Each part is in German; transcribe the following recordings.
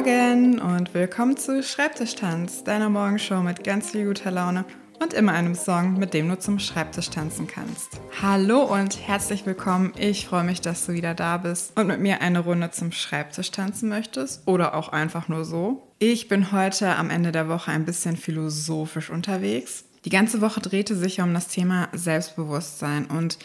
Morgen und willkommen zu Schreibtischtanz, deiner Morgenshow mit ganz viel guter Laune und immer einem Song, mit dem du zum Schreibtisch tanzen kannst. Hallo und herzlich willkommen. Ich freue mich, dass du wieder da bist und mit mir eine Runde zum Schreibtisch tanzen möchtest oder auch einfach nur so. Ich bin heute am Ende der Woche ein bisschen philosophisch unterwegs. Die ganze Woche drehte sich um das Thema Selbstbewusstsein und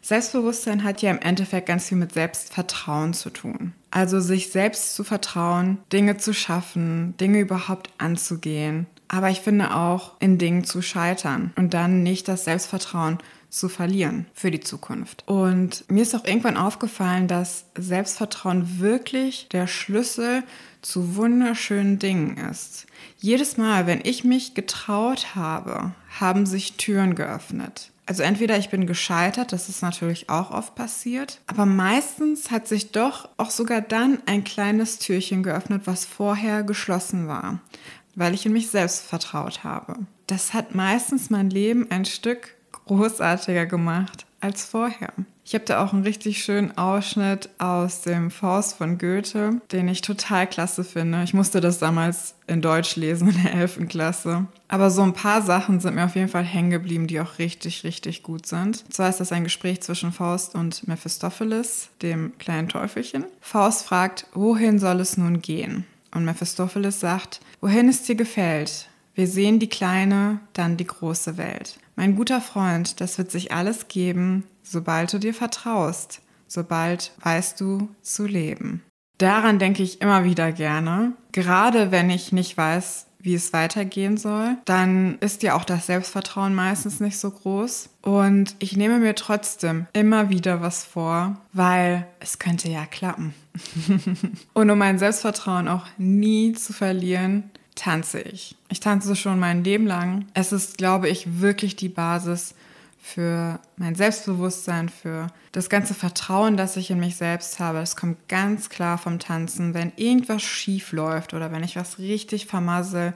Selbstbewusstsein hat ja im Endeffekt ganz viel mit Selbstvertrauen zu tun. Also sich selbst zu vertrauen, Dinge zu schaffen, Dinge überhaupt anzugehen. Aber ich finde auch in Dingen zu scheitern und dann nicht das Selbstvertrauen zu verlieren für die Zukunft. Und mir ist auch irgendwann aufgefallen, dass Selbstvertrauen wirklich der Schlüssel zu wunderschönen Dingen ist. Jedes Mal, wenn ich mich getraut habe, haben sich Türen geöffnet. Also entweder ich bin gescheitert, das ist natürlich auch oft passiert, aber meistens hat sich doch auch sogar dann ein kleines Türchen geöffnet, was vorher geschlossen war, weil ich in mich selbst vertraut habe. Das hat meistens mein Leben ein Stück großartiger gemacht als vorher. Ich habe da auch einen richtig schönen Ausschnitt aus dem Faust von Goethe, den ich total klasse finde. Ich musste das damals in Deutsch lesen in der 11. Klasse. Aber so ein paar Sachen sind mir auf jeden Fall hängen geblieben, die auch richtig, richtig gut sind. Und zwar ist das ein Gespräch zwischen Faust und Mephistopheles, dem kleinen Teufelchen. Faust fragt, wohin soll es nun gehen? Und Mephistopheles sagt, wohin es dir gefällt. Wir sehen die kleine, dann die große Welt. Mein guter Freund, das wird sich alles geben, sobald du dir vertraust, sobald weißt du zu leben. Daran denke ich immer wieder gerne, gerade wenn ich nicht weiß, wie es weitergehen soll, dann ist ja auch das Selbstvertrauen meistens nicht so groß. Und ich nehme mir trotzdem immer wieder was vor, weil es könnte ja klappen. Und um mein Selbstvertrauen auch nie zu verlieren, tanze ich. Ich tanze schon mein Leben lang. Es ist, glaube ich, wirklich die Basis für mein Selbstbewusstsein, für das ganze Vertrauen, das ich in mich selbst habe. Es kommt ganz klar vom Tanzen. Wenn irgendwas schief läuft oder wenn ich was richtig vermassel,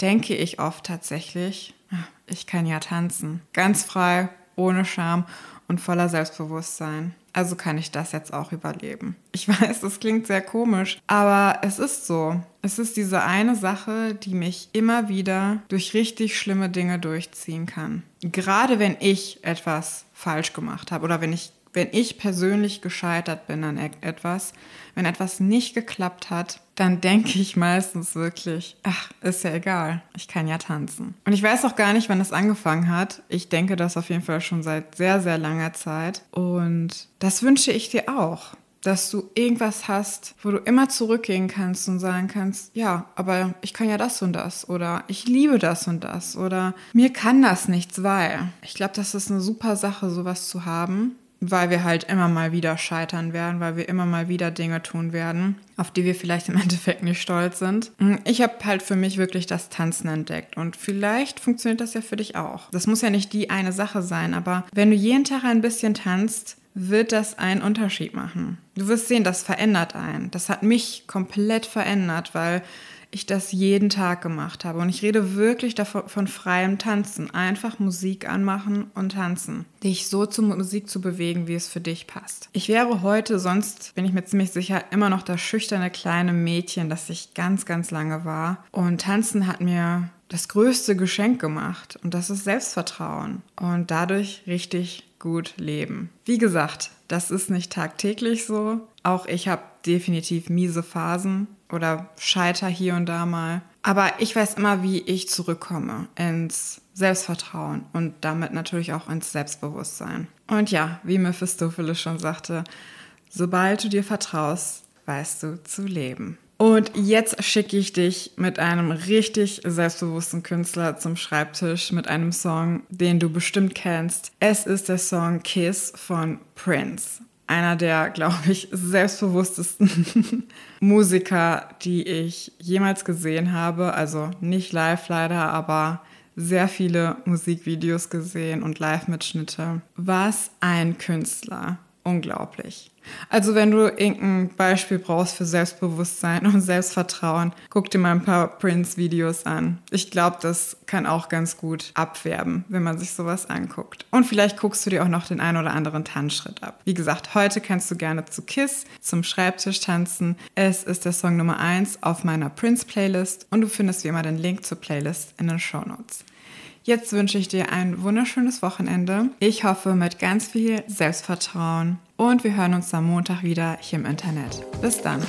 denke ich oft tatsächlich, ah, ich kann ja tanzen. Ganz frei, ohne Scham und voller Selbstbewusstsein. Also kann ich das jetzt auch überleben. Ich weiß, das klingt sehr komisch, aber es ist so. Es ist diese eine Sache, die mich immer wieder durch richtig schlimme Dinge durchziehen kann. Gerade wenn ich etwas falsch gemacht habe oder wenn ich wenn ich persönlich gescheitert bin an etwas, wenn etwas nicht geklappt hat, dann denke ich meistens wirklich, ach, ist ja egal, ich kann ja tanzen. Und ich weiß auch gar nicht, wann es angefangen hat. Ich denke das auf jeden Fall schon seit sehr, sehr langer Zeit. Und das wünsche ich dir auch dass du irgendwas hast, wo du immer zurückgehen kannst und sagen kannst, ja, aber ich kann ja das und das oder ich liebe das und das oder mir kann das nichts, weil. Ich glaube, das ist eine super Sache, sowas zu haben weil wir halt immer mal wieder scheitern werden, weil wir immer mal wieder Dinge tun werden, auf die wir vielleicht im Endeffekt nicht stolz sind. Ich habe halt für mich wirklich das Tanzen entdeckt und vielleicht funktioniert das ja für dich auch. Das muss ja nicht die eine Sache sein, aber wenn du jeden Tag ein bisschen tanzt, wird das einen Unterschied machen. Du wirst sehen, das verändert einen. Das hat mich komplett verändert, weil ich das jeden Tag gemacht habe. Und ich rede wirklich davon, von freiem Tanzen. Einfach Musik anmachen und tanzen. Dich so zur Musik zu bewegen, wie es für dich passt. Ich wäre heute sonst, bin ich mir ziemlich sicher, immer noch das schüchterne kleine Mädchen, das ich ganz, ganz lange war. Und tanzen hat mir das größte Geschenk gemacht. Und das ist Selbstvertrauen. Und dadurch richtig gut leben. Wie gesagt, das ist nicht tagtäglich so. Auch ich habe definitiv miese Phasen oder scheiter hier und da mal. Aber ich weiß immer, wie ich zurückkomme ins Selbstvertrauen und damit natürlich auch ins Selbstbewusstsein. Und ja, wie Mephistopheles schon sagte, sobald du dir vertraust, weißt du zu leben. Und jetzt schicke ich dich mit einem richtig selbstbewussten Künstler zum Schreibtisch mit einem Song, den du bestimmt kennst. Es ist der Song Kiss von Prince einer der, glaube ich, selbstbewusstesten Musiker, die ich jemals gesehen habe. Also nicht live leider, aber sehr viele Musikvideos gesehen und Live-Mitschnitte. Was ein Künstler. Unglaublich. Also wenn du irgendein Beispiel brauchst für Selbstbewusstsein und Selbstvertrauen, guck dir mal ein paar Prince-Videos an. Ich glaube, das kann auch ganz gut abwerben, wenn man sich sowas anguckt. Und vielleicht guckst du dir auch noch den ein oder anderen Tanzschritt ab. Wie gesagt, heute kannst du gerne zu Kiss zum Schreibtisch tanzen. Es ist der Song Nummer 1 auf meiner Prince-Playlist und du findest wie immer den Link zur Playlist in den Show Notes. Jetzt wünsche ich dir ein wunderschönes Wochenende. Ich hoffe mit ganz viel Selbstvertrauen und wir hören uns am Montag wieder hier im Internet. Bis dann.